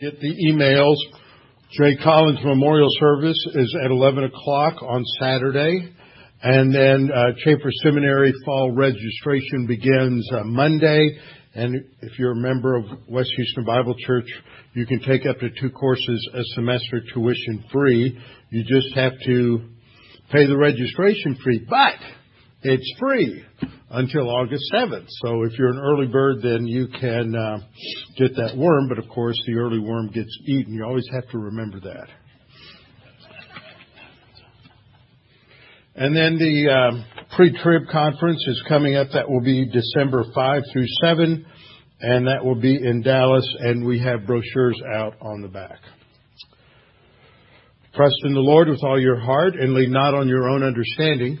get the emails. Jay Collins Memorial Service is at 11 o'clock on Saturday. And then uh, Chafer Seminary fall registration begins uh, Monday. And if you're a member of West Houston Bible Church, you can take up to two courses a semester tuition free. You just have to pay the registration fee, but it's free until August 7th. So if you're an early bird, then you can uh, get that worm. But of course, the early worm gets eaten. You always have to remember that. And then the um, pre-trib conference is coming up. That will be December 5 through 7, and that will be in Dallas. And we have brochures out on the back. Trust in the Lord with all your heart and lean not on your own understanding.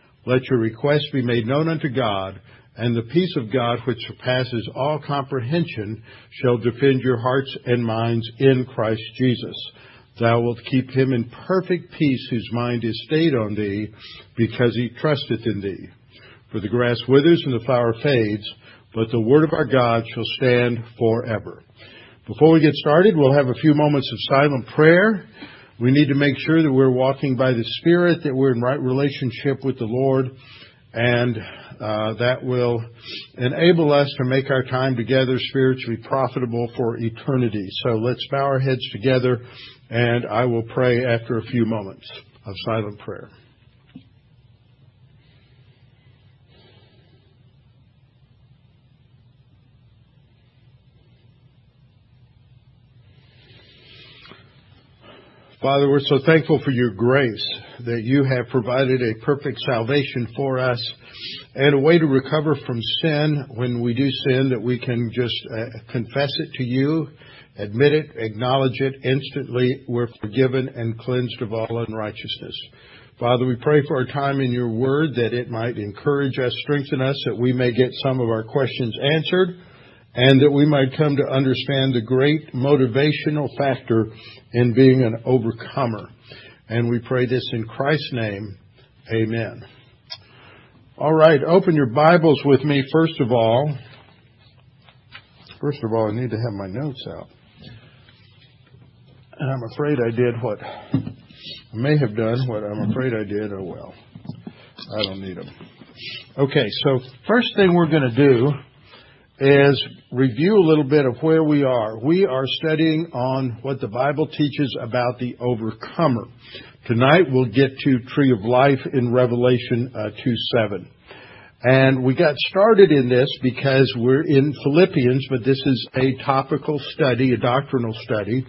let your requests be made known unto God, and the peace of God, which surpasses all comprehension, shall defend your hearts and minds in Christ Jesus. Thou wilt keep him in perfect peace whose mind is stayed on thee, because he trusteth in thee. For the grass withers and the flower fades, but the word of our God shall stand forever. Before we get started, we'll have a few moments of silent prayer. We need to make sure that we're walking by the Spirit, that we're in right relationship with the Lord, and uh, that will enable us to make our time together spiritually profitable for eternity. So let's bow our heads together, and I will pray after a few moments of silent prayer. Father, we're so thankful for your grace that you have provided a perfect salvation for us and a way to recover from sin when we do sin that we can just uh, confess it to you, admit it, acknowledge it instantly. We're forgiven and cleansed of all unrighteousness. Father, we pray for our time in your word that it might encourage us, strengthen us, that we may get some of our questions answered and that we might come to understand the great motivational factor in being an overcomer. And we pray this in Christ's name. Amen. All right, open your Bibles with me first of all. First of all, I need to have my notes out. And I'm afraid I did what I may have done what I'm afraid I did. Oh well. I don't need them. Okay, so first thing we're going to do is review a little bit of where we are. We are studying on what the Bible teaches about the overcomer. Tonight we'll get to Tree of Life in Revelation uh, 2 7. And we got started in this because we're in Philippians, but this is a topical study, a doctrinal study,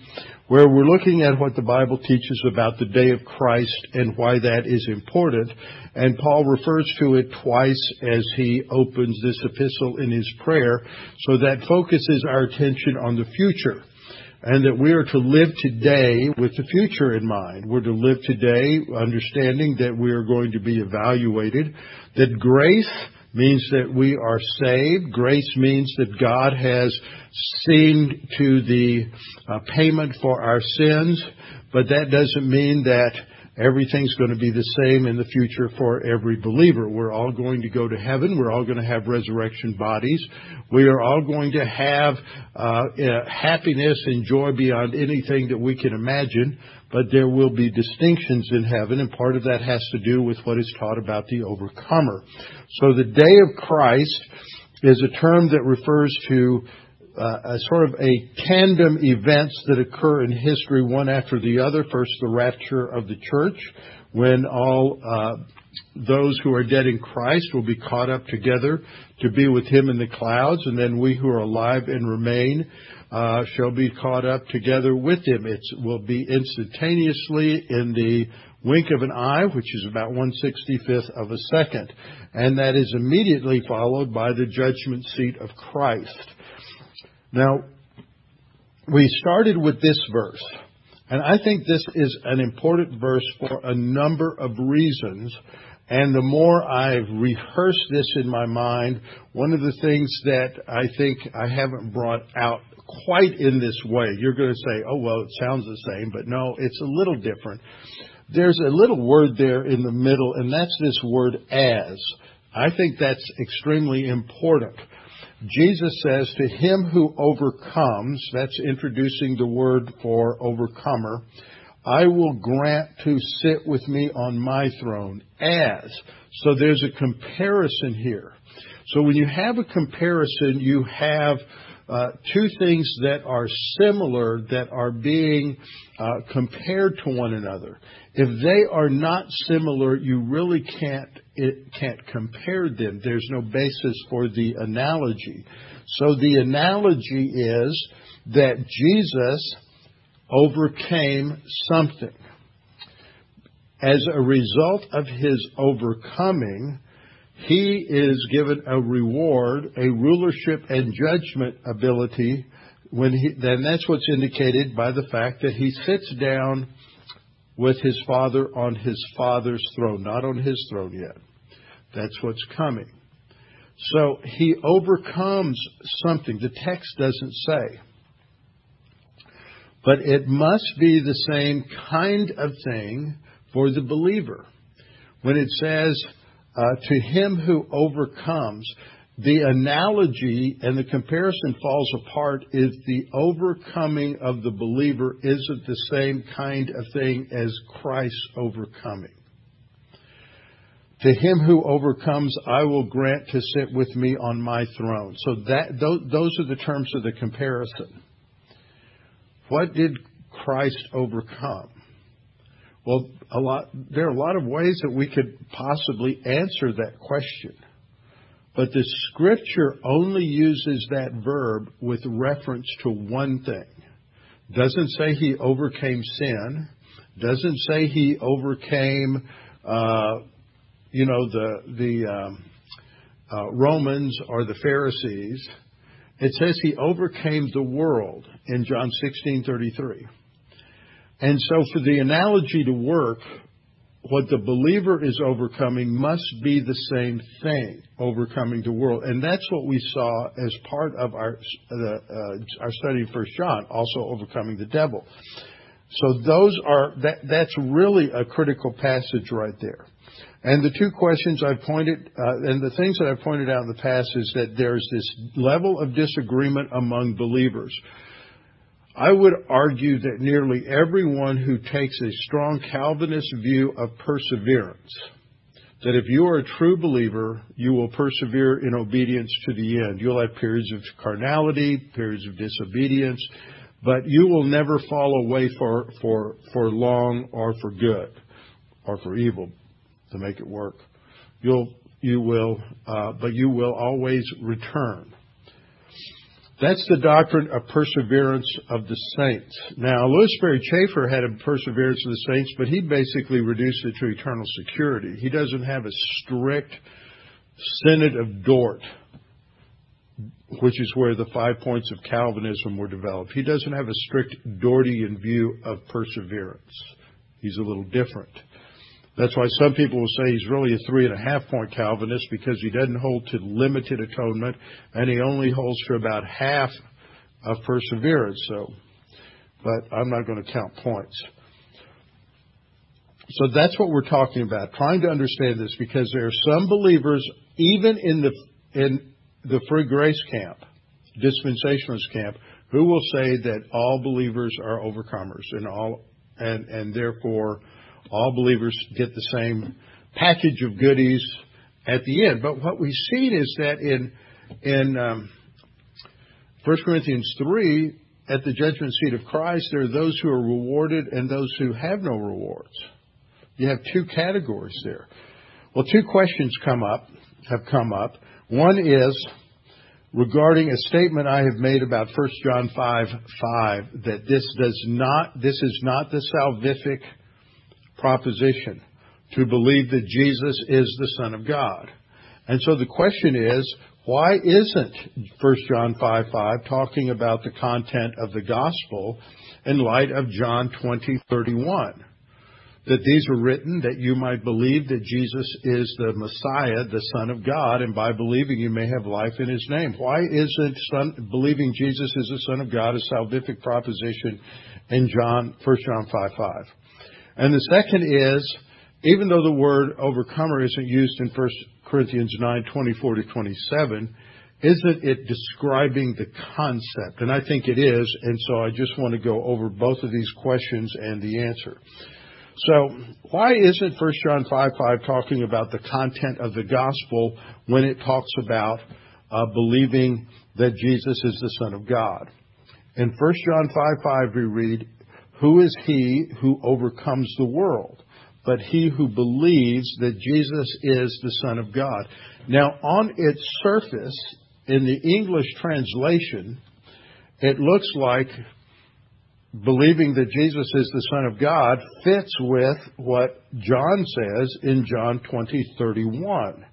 where we're looking at what the Bible teaches about the day of Christ and why that is important. And Paul refers to it twice as he opens this epistle in his prayer, so that focuses our attention on the future and that we are to live today with the future in mind. We're to live today understanding that we are going to be evaluated, that grace means that we are saved. Grace means that God has seen to the uh, payment for our sins, but that doesn't mean that everything's going to be the same in the future for every believer. We're all going to go to heaven. We're all going to have resurrection bodies. We are all going to have uh, uh, happiness and joy beyond anything that we can imagine. But there will be distinctions in heaven, and part of that has to do with what is taught about the overcomer. So the day of Christ is a term that refers to a sort of a tandem events that occur in history one after the other. First, the rapture of the church, when all uh, those who are dead in Christ will be caught up together to be with Him in the clouds, and then we who are alive and remain uh, shall be caught up together with Him. It will be instantaneously in the wink of an eye, which is about one sixty-fifth of a second, and that is immediately followed by the judgment seat of Christ. Now, we started with this verse, and I think this is an important verse for a number of reasons. And the more I've rehearsed this in my mind, one of the things that I think I haven't brought out quite in this way, you're going to say, oh, well, it sounds the same, but no, it's a little different. There's a little word there in the middle, and that's this word as. I think that's extremely important. Jesus says, To him who overcomes, that's introducing the word for overcomer, I will grant to sit with me on my throne as. So there's a comparison here. So when you have a comparison, you have two things that are similar that are being uh, compared to one another. If they are not similar, you really can't compare them. There's no basis for the analogy. So the analogy is that Jesus overcame something. As a result of his overcoming, he is given a reward, a rulership and judgment ability when he, then that's what's indicated by the fact that he sits down with his father on his father's throne, not on his throne yet. That's what's coming. So he overcomes something. The text doesn't say. But it must be the same kind of thing for the believer. When it says, uh, to him who overcomes, the analogy and the comparison falls apart if the overcoming of the believer isn't the same kind of thing as Christ's overcoming. To him who overcomes, I will grant to sit with me on my throne. So that those are the terms of the comparison. What did Christ overcome? Well, a lot, there are a lot of ways that we could possibly answer that question. But the scripture only uses that verb with reference to one thing. Doesn't say he overcame sin. Doesn't say he overcame, uh, you know, the the um, uh, Romans or the Pharisees. It says he overcame the world in John sixteen thirty three. And so, for the analogy to work, what the believer is overcoming must be the same thing, overcoming the world. And that's what we saw as part of our, uh, our study in First John, also overcoming the devil. So those are, that, that's really a critical passage right there. And the two questions I've pointed, uh, and the things that I've pointed out in the past is that there's this level of disagreement among believers. I would argue that nearly everyone who takes a strong Calvinist view of perseverance, that if you are a true believer, you will persevere in obedience to the end. You'll have periods of carnality, periods of disobedience, but you will never fall away for, for, for long or for good or for evil to make it work. You'll, you will, uh, but you will always return. That's the doctrine of perseverance of the saints. Now, Lewis Sperry Chafer had a perseverance of the saints, but he basically reduced it to eternal security. He doesn't have a strict Synod of Dort, which is where the five points of Calvinism were developed. He doesn't have a strict Dortian view of perseverance. He's a little different. That's why some people will say he's really a three and a half point Calvinist because he doesn't hold to limited atonement and he only holds to about half of perseverance. So, but I'm not going to count points. So that's what we're talking about, trying to understand this because there are some believers, even in the, in the free grace camp, dispensationalist camp, who will say that all believers are overcomers and all, and, and therefore all believers get the same package of goodies at the end. But what we've seen is that in in um, 1 Corinthians 3, at the judgment seat of Christ, there are those who are rewarded and those who have no rewards. You have two categories there. Well, two questions come up, have come up. One is regarding a statement I have made about 1 John 5, 5, that this does not, this is not the salvific proposition to believe that Jesus is the Son of God. And so the question is, why isn't 1 John 5 5 talking about the content of the gospel in light of John 20 31? That these were written that you might believe that Jesus is the Messiah, the Son of God, and by believing you may have life in His name. Why isn't son, believing Jesus is the Son of God a salvific proposition in John 1 John 5 5? And the second is, even though the word overcomer isn't used in 1 Corinthians 9 24 to 27, isn't it describing the concept? And I think it is, and so I just want to go over both of these questions and the answer. So, why isn't 1 John 5 5 talking about the content of the gospel when it talks about uh, believing that Jesus is the Son of God? In 1 John 5 5, we read, Who is he who overcomes the world? But he who believes that Jesus is the Son of God. Now, on its surface, in the English translation, it looks like believing that Jesus is the Son of God fits with what John says in John 20, 31.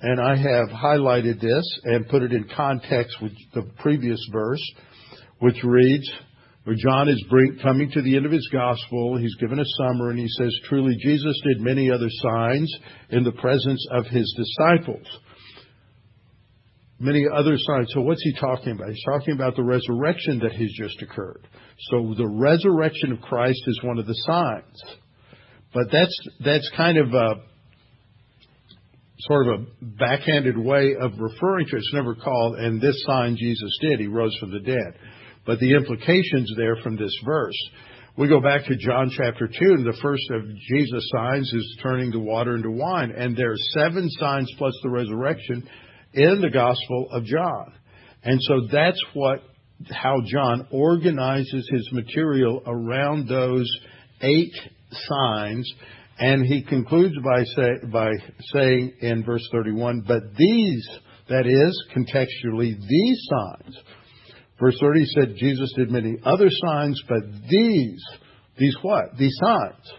And I have highlighted this and put it in context with the previous verse, which reads, where John is coming to the end of his gospel. He's given a summary and he says, Truly, Jesus did many other signs in the presence of his disciples many other signs. So what's he talking about? He's talking about the resurrection that has just occurred. So the resurrection of Christ is one of the signs. But that's that's kind of a sort of a backhanded way of referring to it. It's never called, and this sign Jesus did. He rose from the dead. But the implications there from this verse. We go back to John chapter 2, and the first of Jesus' signs is turning the water into wine. And there are seven signs plus the resurrection in the Gospel of John. And so that's what how John organizes his material around those eight signs. And he concludes by, say, by saying in verse 31, but these, that is, contextually, these signs. Verse 30 said Jesus did many other signs, but these, these what? These signs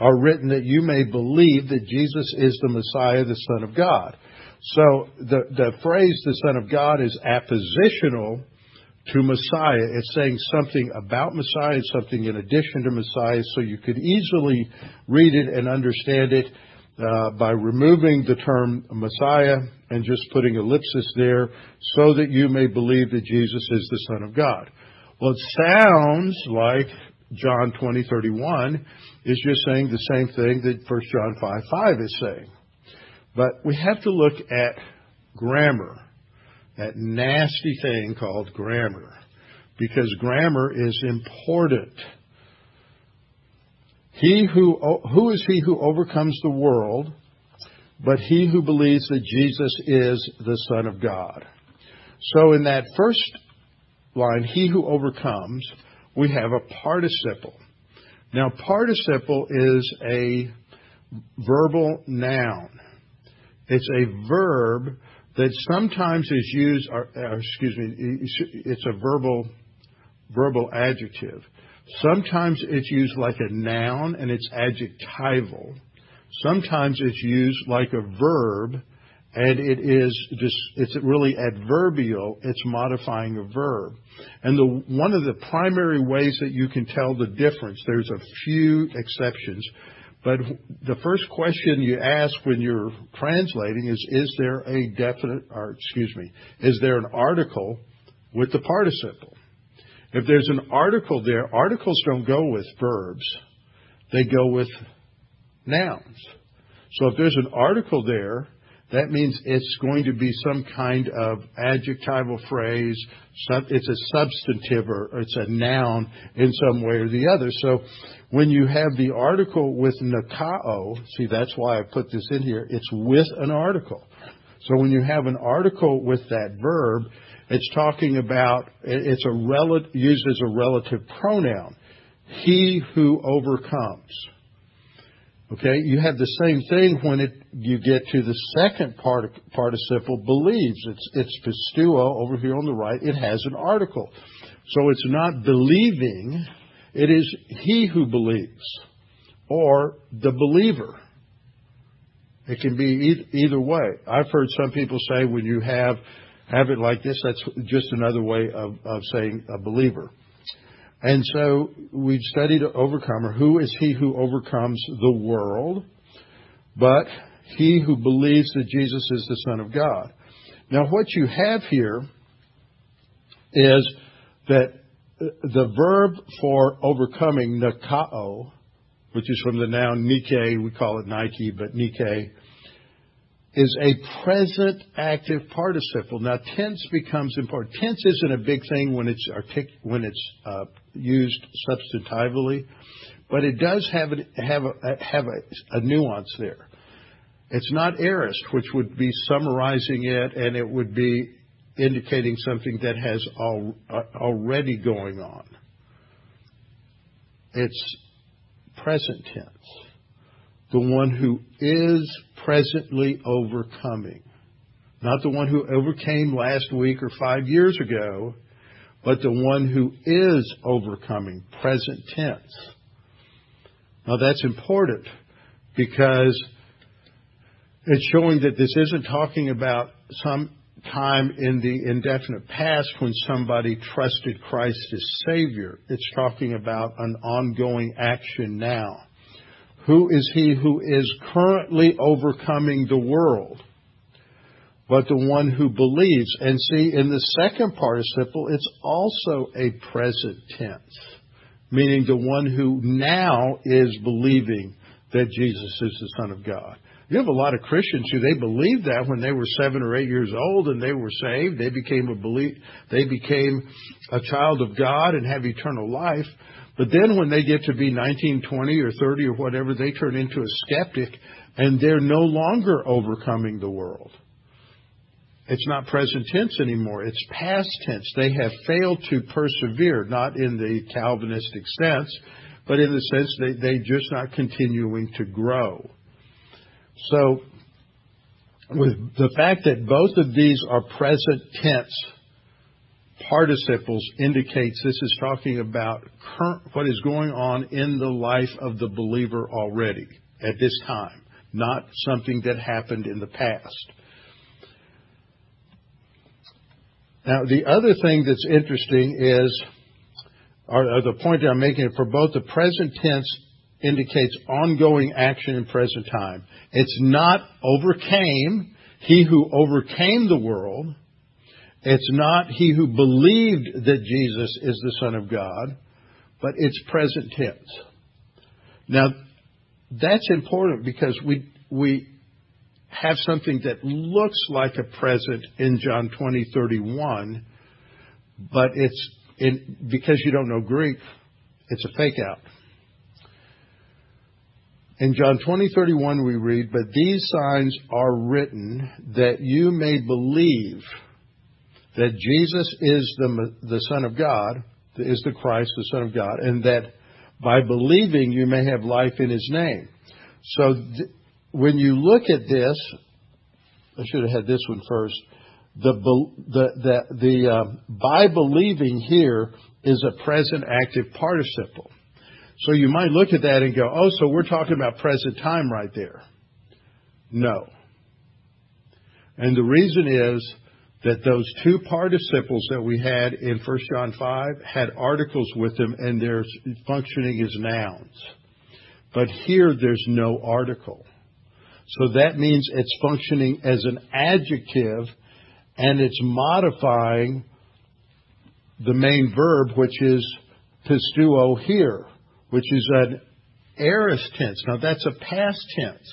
are written that you may believe that Jesus is the Messiah, the Son of God. So the, the phrase the Son of God is appositional to Messiah. It's saying something about Messiah, something in addition to Messiah, so you could easily read it and understand it Uh, by removing the term Messiah and just putting ellipsis there so that you may believe that Jesus is the Son of God. Well, it sounds like John 20:31 is just saying the same thing that 1 John 5:5 is saying. But we have to look at grammar, that nasty thing called grammar, because grammar is important. He who, who is he who overcomes the world, but he who believes that Jesus is the Son of God. So in that first line, he who overcomes, we have a participle. Now, participle is a verbal noun. It's a verb that sometimes is used, or, or excuse me, it's a verbal verbal adjective. Sometimes it's used like a noun and it's adjectival. Sometimes it's used like a verb and it is just it's really adverbial it's modifying a verb and the one of the primary ways that you can tell the difference there's a few exceptions but the first question you ask when you're translating is, is there a definite, or excuse me, is there an article with the participle? If there's an article there, articles don't go with verbs. They go with nouns. So if there's an article there, that means it's going to be some kind of adjectival phrase. It's a substantive or it's a noun in some way or the other. So when you have the article with nikao, see that's why I put this in here, it's with an article. So when you have an article with that verb, it's talking about, it's a used as a relative pronoun. He who overcomes. Okay, you have the same thing when it, you get to the second part, participle, believes. It's, it's pisteuo over here on the right. It has an article. So it's not believing, it is he who believes, or the believer. It can be either way. I've heard some people say when you have have it like this, that's just another way of, of saying a believer. And so we've studied overcomer. Who is he who overcomes the world? But he who believes that Jesus is the Son of God. Now, what you have here is that the verb for overcoming, nikao, which is from the noun Nike, we call it Nike, but Nike, is a present active participle. Now, tense becomes important. Tense isn't a big thing when it's artic- when it's uh, used substantively, but it does have a, have a, have a, a nuance there. It's not aorist, which would be summarizing it, and it would be indicating something that has al- uh, already going on. It's present tense. The one who is presently overcoming. Not the one who overcame last week or five years ago, but the one who is overcoming, present tense. Now that's important because it's showing that this isn't talking about some time in the indefinite past when somebody trusted Christ as Savior. It's talking about an ongoing action now. Who is he who is currently overcoming the world? But the one who believes. And see, in the second participle, it's also a present tense, meaning the one who now is believing that Jesus is the Son of God. You have a lot of Christians who they believed that when they were seven or eight years old and they were saved. They became a belief, they became a child of God and have eternal life. But then when they get to be 19, 20 or 30 or whatever, they turn into a skeptic and they're no longer overcoming the world. It's not present tense anymore. It's past tense. They have failed to persevere, not in the Calvinistic sense, but in the sense they, they just not continuing to grow. So, with the fact that both of these are present tense participles indicates this is talking about what is going on in the life of the believer already at this time, not something that happened in the past. Now, the other thing that's interesting is, or the point that I'm making, for both the present tense indicates ongoing action in present time. It's not overcame, he who overcame the world. It's not he who believed that Jesus is the Son of God, but it's present tense. Now, that's important because we, we have something that looks like a present in John 20, 31, but it's in, because you don't know Greek, it's a fake out. In John 20:31 we read, "But these signs are written that you may believe that Jesus is the, the Son of God, is the Christ, the Son of God, and that by believing you may have life in His name." So th- when you look at this, I should have had this one first. The the the, the uh, by believing here is a present active participle. So you might look at that and go, oh, so we're talking about present time right there. No. And the reason is that those two participles that we had in 1 John 5 had articles with them and they're functioning as nouns. But here there's no article. So that means it's functioning as an adjective and it's modifying the main verb, which is pisteuo here which is an aorist tense. Now that's a past tense.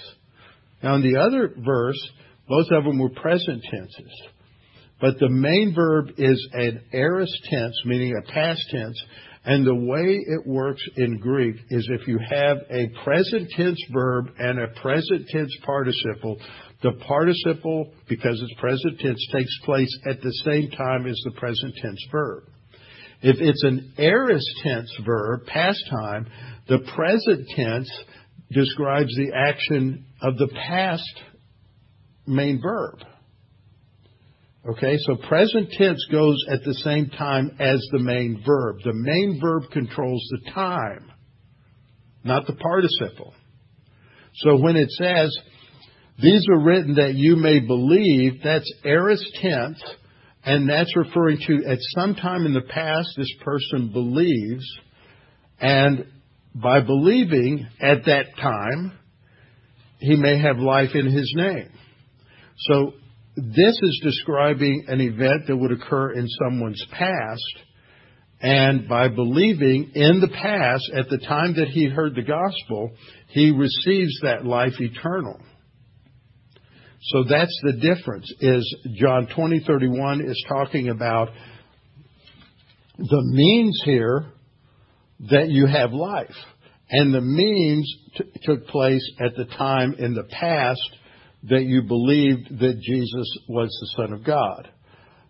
Now in the other verse, both of them were present tenses. But the main verb is an aorist tense, meaning a past tense. And the way it works in Greek is if you have a present tense verb and a present tense participle, the participle, because it's present tense, takes place at the same time as the present tense verb. If it's an aorist tense verb, past time, the present tense describes the action of the past main verb. Okay, so present tense goes at the same time as the main verb. The main verb controls the time, not the participle. So when it says, These are written that you may believe. That's aorist tense, and that's referring to at some time in the past this person believes, and by believing at that time, he may have life in his name. So this is describing an event that would occur in someone's past, and by believing in the past, at the time that he heard the gospel, he receives that life eternal. So that's the difference. Is John 20:31 is talking about the means here that you have life, and the means t- took place at the time in the past that you believed that Jesus was the Son of God.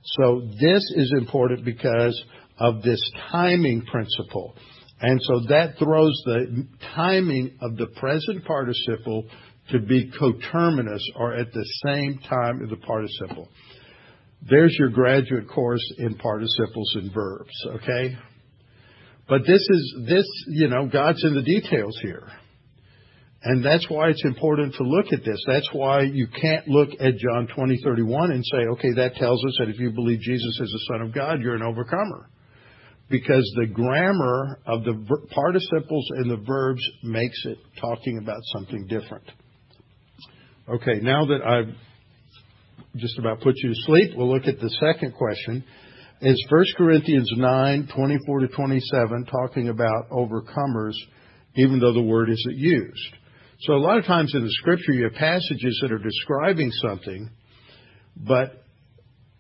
So this is important because of this timing principle. And so that throws the timing of the present participle to be coterminous or at the same time as the participle. There's your graduate course in participles and verbs, okay? But this is, this, you know, God's in the details here. And that's why it's important to look at this. That's why you can't look at John 20, 31 and say, okay, that tells us that if you believe Jesus is the Son of God, you're an overcomer. Because the grammar of the participles and the verbs makes it talking about something different. Okay, now that I've just about put you to sleep, we'll look at the second question. Is 1 Corinthians 9, 24 to 27 talking about overcomers, even though the word isn't used? So a lot of times in the scripture, you have passages that are describing something, but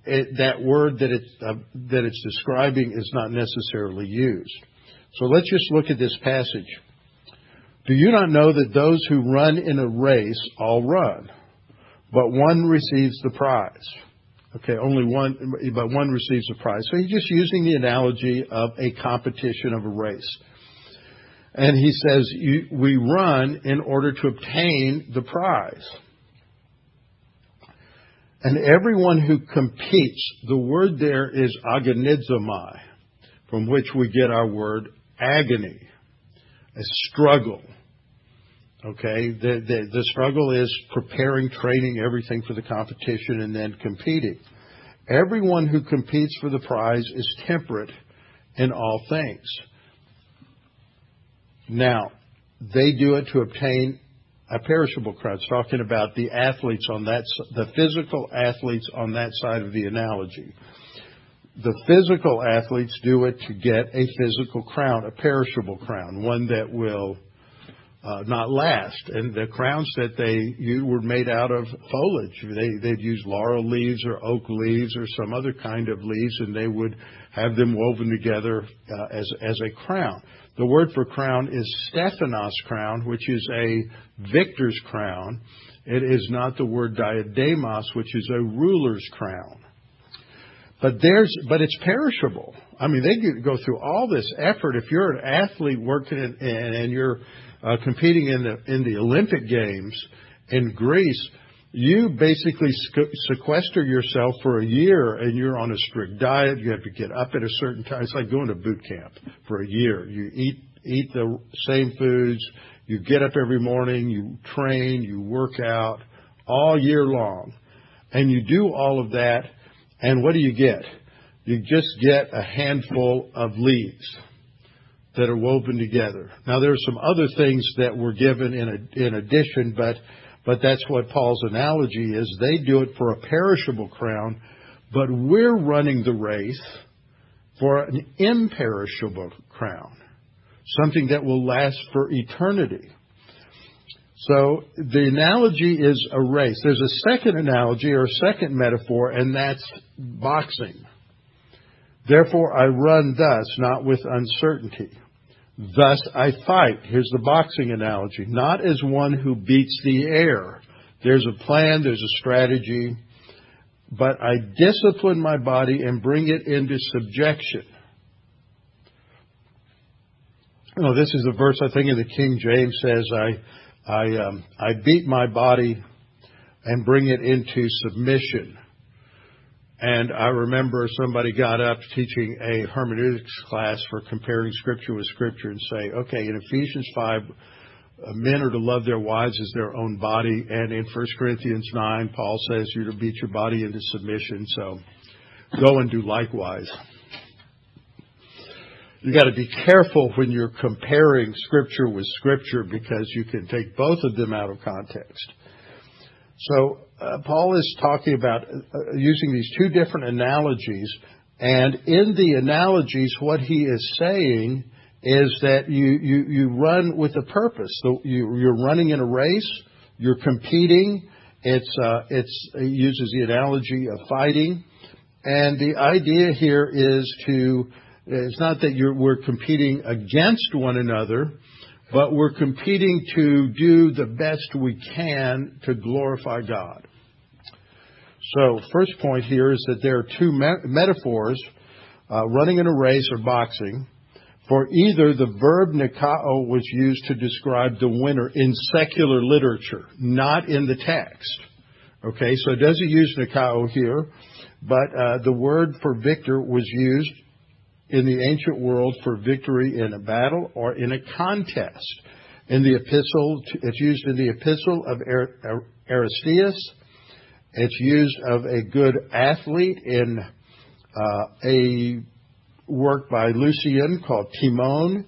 it, that word that, it, uh, that it's describing is not necessarily used. So let's just look at this passage. Do you not know that those who run in a race all run, but one receives the prize? Okay, only one, but one receives the prize. So he's just using the analogy of a competition of a race. And he says, we run in order to obtain the prize. And everyone who competes, the word there is agonizomai, from which we get our word agony, a struggle. Okay, the, the, the struggle is preparing, training, everything for the competition, and then competing. Everyone who competes for the prize is temperate in all things. Now, they do it to obtain a perishable crown. It's talking about the athletes on that, the physical athletes on that side of the analogy. The physical athletes do it to get a physical crown, a perishable crown, one that will uh, not last. And the crowns that they used were made out of foliage. They, they'd use laurel leaves or oak leaves or some other kind of leaves, and they would have them woven together uh, as, as a crown. The word for crown is Stephanos crown, which is a victor's crown. It is not the word diademos, which is a ruler's crown. But there's, but it's perishable. I mean, they go through all this effort. If you're an athlete working in, and you're uh, competing in the in the Olympic Games in Greece, you basically sequester yourself for a year and you're on a strict diet. You have to get up at a certain time. It's like going to boot camp for a year. You eat eat the same foods. You get up every morning. You train. You work out all year long, and you do all of that. And what do you get? You just get a handful of leaves that are woven together. Now there are some other things that were given in in addition, but but that's what Paul's analogy is. They do it for a perishable crown, but we're running the race for an imperishable crown, something that will last for eternity. So the analogy is a race. There's a second analogy or a second metaphor, and that's boxing. Therefore I run thus, not with uncertainty. Thus I fight. Here's the boxing analogy. Not as one who beats the air. There's a plan, there's a strategy, but I discipline my body and bring it into subjection. You know, this is the verse I think in the King James says, I, I, um, I beat my body and bring it into submission. And I remember somebody got up teaching a hermeneutics class for comparing scripture with scripture and say, okay, in Ephesians 5, uh, men are to love their wives as their own body. And in 1 Corinthians 9, Paul says you're to beat your body into submission. So go and do likewise. You got to be careful when you're comparing scripture with scripture because you can take both of them out of context. So uh, Paul is talking about uh, using these two different analogies, and in the analogies, what he is saying is that you you, you run with a purpose. So you, you're running in a race, you're competing. It's uh, it's it uses the analogy of fighting, and the idea here is to it's not that you're, we're competing against one another, but we're competing to do the best we can to glorify God. So, first point here is that there are two metaphors uh, running in a race or boxing. For either the verb nikao was used to describe the winner in secular literature, not in the text. Okay, so it doesn't use nikao here, but uh, the word for victor was used in the ancient world for victory in a battle or in a contest. In the epistle, it's used in the epistle of Aristeas. It's used of a good athlete in uh, a work by Lucian called Timon.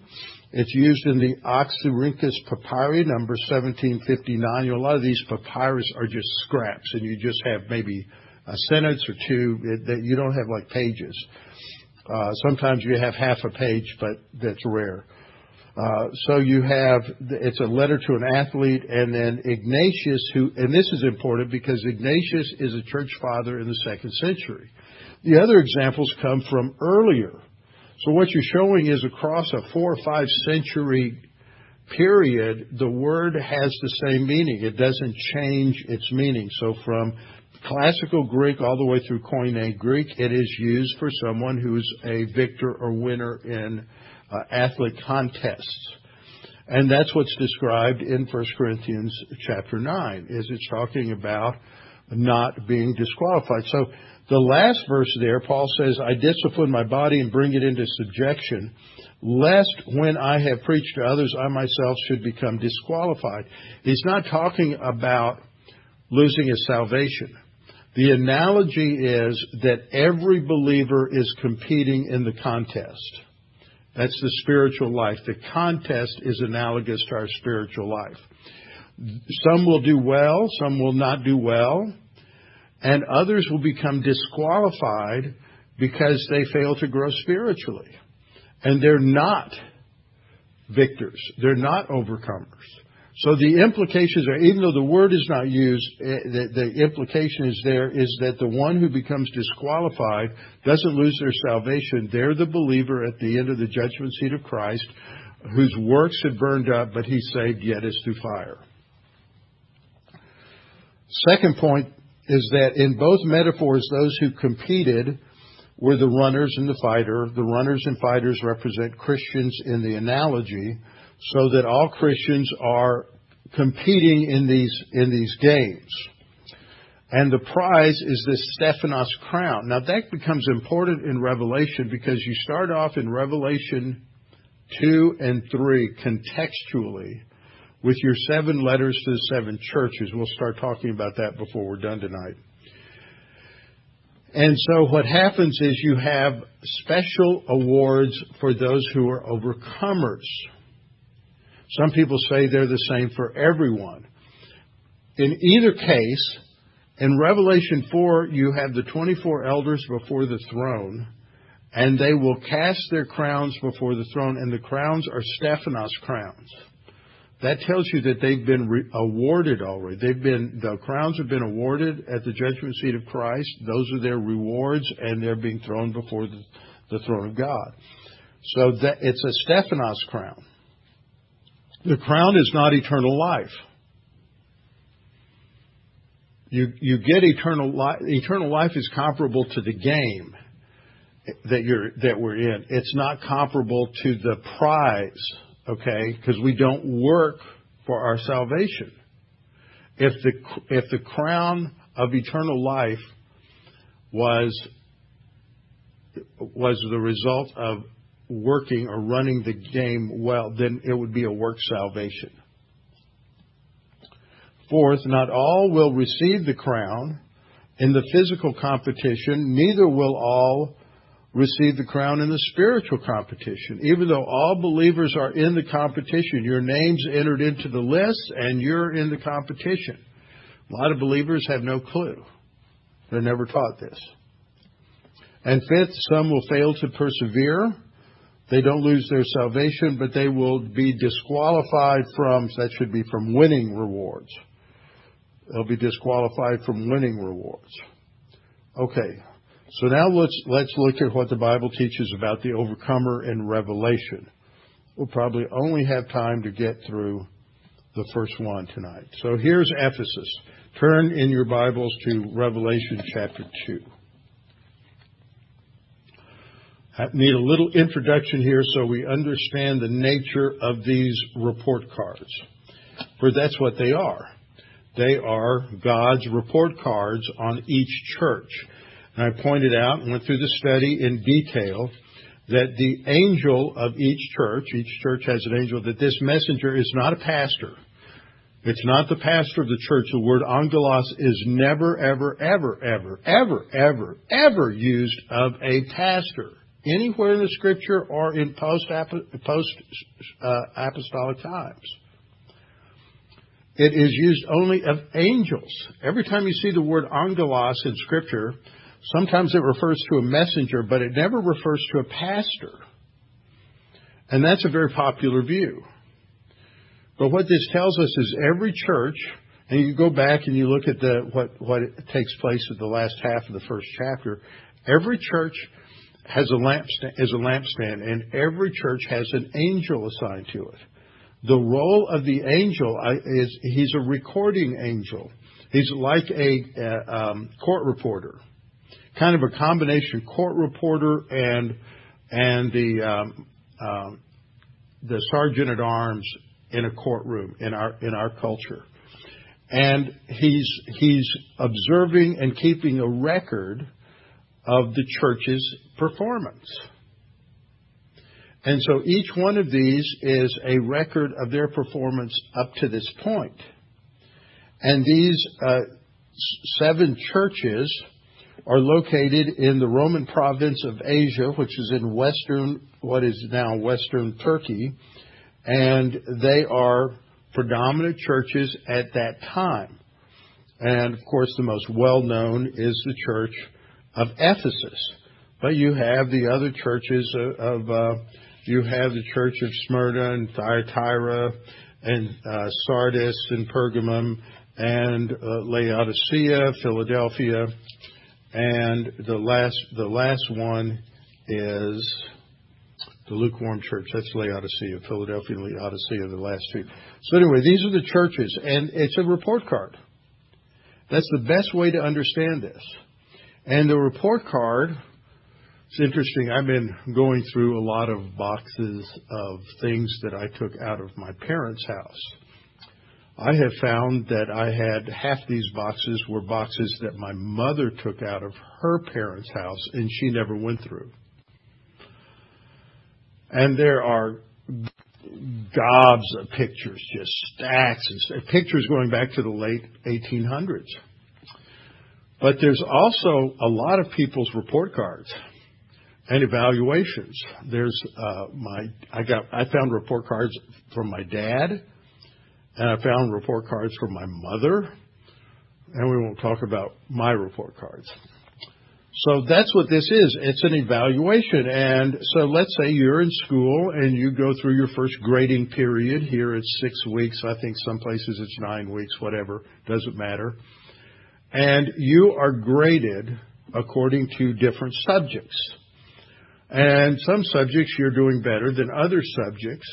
It's used in the Oxyrhynchus Papyri, number 1759. You know, a lot of these papyrus are just scraps, and you just have maybe a sentence or two that you don't have like pages. Uh, sometimes you have half a page, but that's rare. Uh, so you have it's a letter to an athlete, and then Ignatius, who and this is important because Ignatius is a church father in the second century. The other examples come from earlier. So what you're showing is across a four or five century period, the word has the same meaning. It doesn't change its meaning. So from classical Greek all the way through Koine Greek, it is used for someone who's a victor or winner in uh, athlete contests. And that's what's described in 1 Corinthians chapter 9, is it's talking about not being disqualified. So the last verse there, Paul says, I discipline my body and bring it into subjection, lest when I have preached to others, I myself should become disqualified. He's not talking about losing his salvation. The analogy is that every believer is competing in the contest. That's the spiritual life. The contest is analogous to our spiritual life. Some will do well, some will not do well, and others will become disqualified because they fail to grow spiritually. And they're not victors. They're not overcomers. So the implications are, even though the word is not used, eh, the, the implication is there is that the one who becomes disqualified doesn't lose their salvation. They're the believer at the end of the judgment seat of Christ whose works had burned up, but he's saved yet as through fire. Second point is that in both metaphors, those who competed were the runners and the fighter. The runners and fighters represent Christians in the analogy so that all Christians are competing in these in these games. And the prize is this Stephanos crown. Now that becomes important in Revelation because you start off in Revelation 2 and 3 contextually with your seven letters to the seven churches. We'll start talking about that before we're done tonight. And so what happens is you have special awards for those who are overcomers. Some people say they're the same for everyone. In either case, in Revelation 4, you have the 24 elders before the throne, and they will cast their crowns before the throne, and the crowns are Stephanos crowns. That tells you that they've been re- awarded already. They've been the crowns have been awarded at the judgment seat of Christ. Those are their rewards, and they're being thrown before the, the throne of God. So that it's a Stephanos crown. The crown is not eternal life. You, you get eternal life. Eternal life is comparable to the game that you're, that we're in. It's not comparable to the prize, okay? Because we don't work for our salvation. If the, if the crown of eternal life was, was the result of working or running the game well, then it would be a work salvation. Fourth, not all will receive the crown in the physical competition, neither will all receive the crown in the spiritual competition. Even though all believers are in the competition, your name's entered into the list and you're in the competition. A lot of believers have no clue. They're never taught this. And fifth, some will fail to persevere. They don't lose their salvation, but they will be disqualified from, that should be from winning rewards. They'll be disqualified from winning rewards. Okay, so now let's, let's look at what the Bible teaches about the overcomer in Revelation. We'll probably only have time to get through the first one tonight. So here's Ephesus. Turn in your Bibles to Revelation chapter 2. I need a little introduction here so we understand the nature of these report cards. For that's what they are. They are God's report cards on each church. And I pointed out and went through the study in detail that the angel of each church, each church has an angel, that this messenger is not a pastor. It's not the pastor of the church. The word angelos is never, ever, ever, ever, ever, ever, ever used of a pastor anywhere in the scripture or in post uh, apostolic times. It is used only of angels. Every time you see the word angelos in scripture, sometimes it refers to a messenger, but it never refers to a pastor. And that's a very popular view. But what this tells us is every church, and you go back and you look at the, what, what takes place at the last half of the first chapter, every church has a lampstand, and every church has an angel assigned to it. The role of the angel is he's a recording angel. He's like a, a um, court reporter, kind of a combination court reporter and and the um, um, the sergeant at arms in a courtroom in our in our culture, and he's he's observing and keeping a record of the church's performance. And so each one of these is a record of their performance up to this point. And these uh, seven churches are located in the Roman province of Asia, which is in western, what is now western Turkey, and they are predominant churches at that time. And of course, the most well known is the church of Ephesus. But you have the other churches of, uh, you have the church of Smyrna and Thyatira and uh, Sardis and Pergamum and uh, Laodicea, Philadelphia, and the last the last one is the lukewarm church. That's Laodicea, Philadelphia, Laodicea, the last two. So anyway, these are the churches, and it's a report card. That's the best way to understand this. And the report card it's interesting. I've been going through a lot of boxes of things that I took out of my parents' house. I have found that I had half these boxes were boxes that my mother took out of her parents' house and she never went through. And there are gobs of pictures, just stacks and pictures going back to the late 1800s. But there's also a lot of people's report cards and evaluations. There's uh, my I got I found report cards from my dad, and I found report cards from my mother, and we won't talk about my report cards. So that's what this is. It's an evaluation. And so let's say you're in school and you go through your first grading period. Here it's six weeks. I think some places it's nine weeks, whatever. Doesn't matter. And you are graded according to different subjects. And some subjects you're doing better than other subjects.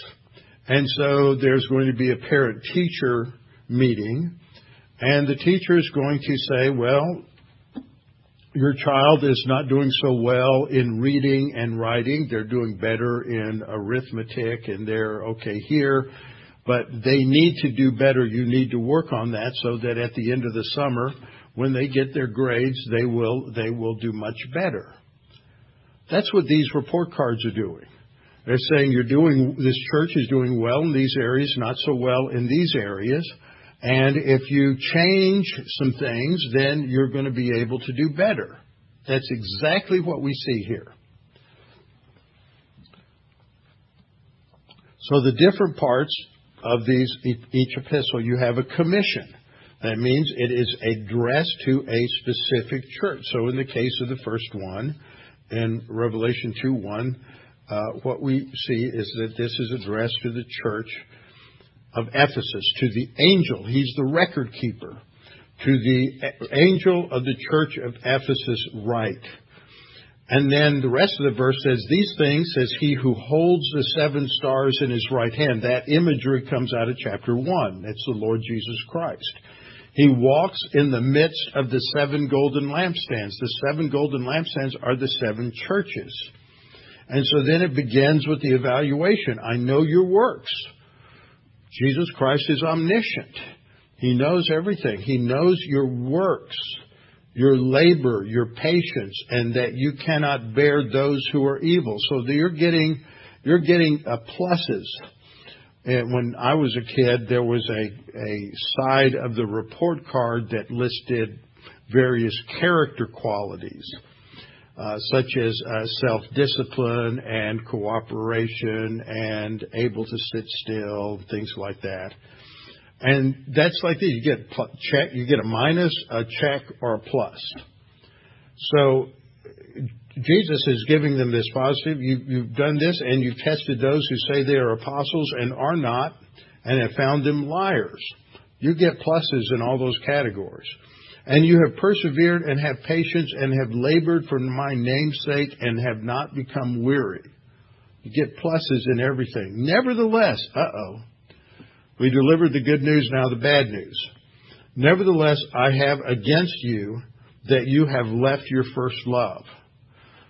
And so there's going to be a parent teacher meeting. And the teacher is going to say, well, your child is not doing so well in reading and writing. They're doing better in arithmetic and they're okay here, but they need to do better. You need to work on that so that at the end of the summer, when they get their grades, they will, they will do much better. That's what these report cards are doing. They're saying you're doing, this church is doing well in these areas, not so well in these areas, And if you change some things, then you're going to be able to do better. That's exactly what we see here. So the different parts of these each epistle, you have a commission. That means it is addressed to a specific church. So in the case of the first one, in Revelation 2 1, uh, what we see is that this is addressed to the church of Ephesus, to the angel. He's the record keeper. To the angel of the church of Ephesus, write. And then the rest of the verse says, These things says he who holds the seven stars in his right hand. That imagery comes out of chapter 1. That's the Lord Jesus Christ. He walks in the midst of the seven golden lampstands. The seven golden lampstands are the seven churches. And so then it begins with the evaluation. I know your works. Jesus Christ is omniscient. He knows everything. He knows your works your labor, your patience, and that you cannot bear those who are evil. So you're getting you're getting uh, pluses. And when I was a kid, there was a a side of the report card that listed various character qualities. Uh, such as uh, self-discipline and cooperation and able to sit still, things like that. And that's like this. You get check, you get a minus, a check, or a plus. So Jesus is giving them this positive. You, you've done this, and you've tested those who say they are apostles and are not, and have found them liars. You get pluses in all those categories. And you have persevered and have patience and have labored for my name's sake and have not become weary. You get pluses in everything. Nevertheless, uh oh, we delivered the good news, now the bad news. Nevertheless, I have against you that you have left your first love.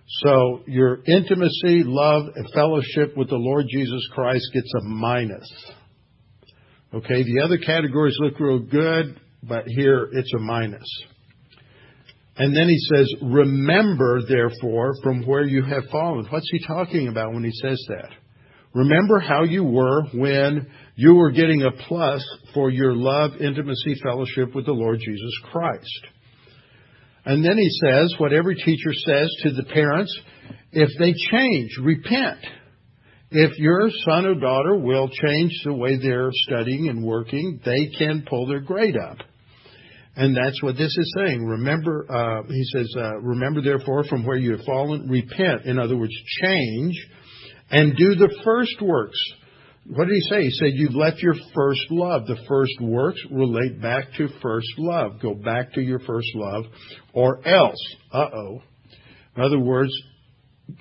So your intimacy, love, and fellowship with the Lord Jesus Christ gets a minus. Okay, the other categories look real good, but here it's a minus. And then he says, Remember, therefore, from where you have fallen. What's he talking about when he says that? Remember how you were when you were getting a plus for your love, intimacy, fellowship with the Lord Jesus Christ. And then he says what every teacher says to the parents if they change, repent. If your son or daughter will change the way they're studying and working, they can pull their grade up. And that's what this is saying. Remember, uh, he says, uh, remember therefore from where you have fallen, repent. In other words, change and do the first works. What did he say? He said, You've left your first love. The first works relate back to first love. Go back to your first love, or else, uh oh. In other words,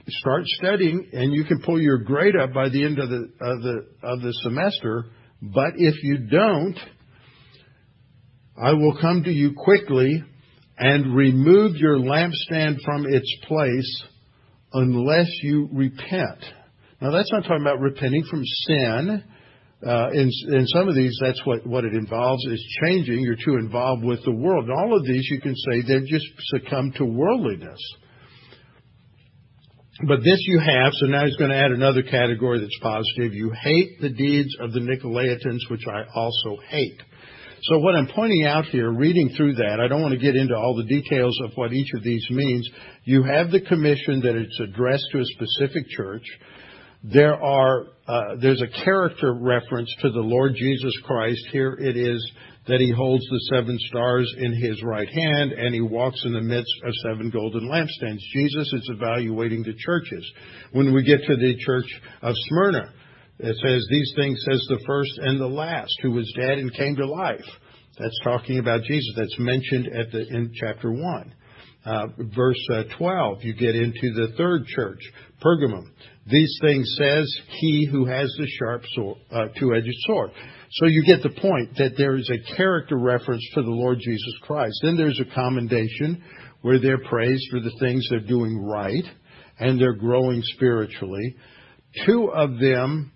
start studying, and you can pull your grade up by the end of the, of the, of the semester. But if you don't, I will come to you quickly and remove your lampstand from its place unless you repent. Now, that's not talking about repenting from sin. Uh, in, in some of these, that's what, what it involves is changing. You're too involved with the world. And all of these, you can say they've just succumbed to worldliness. But this you have, so now he's going to add another category that's positive. You hate the deeds of the Nicolaitans, which I also hate. So what I'm pointing out here, reading through that, I don't want to get into all the details of what each of these means. You have the commission that it's addressed to a specific church. There are, uh, there's a character reference to the Lord Jesus Christ. Here it is that he holds the seven stars in his right hand and he walks in the midst of seven golden lampstands. Jesus is evaluating the churches. When we get to the church of Smyrna, it says, These things says the first and the last, who was dead and came to life. That's talking about Jesus. That's mentioned at the, in chapter 1. Uh, verse uh, 12, you get into the third church, Pergamum. These things says he who has the sharp sword, uh, two-edged sword. So you get the point that there is a character reference to the Lord Jesus Christ. Then there's a commendation where they're praised for the things they're doing right and they're growing spiritually. Two of them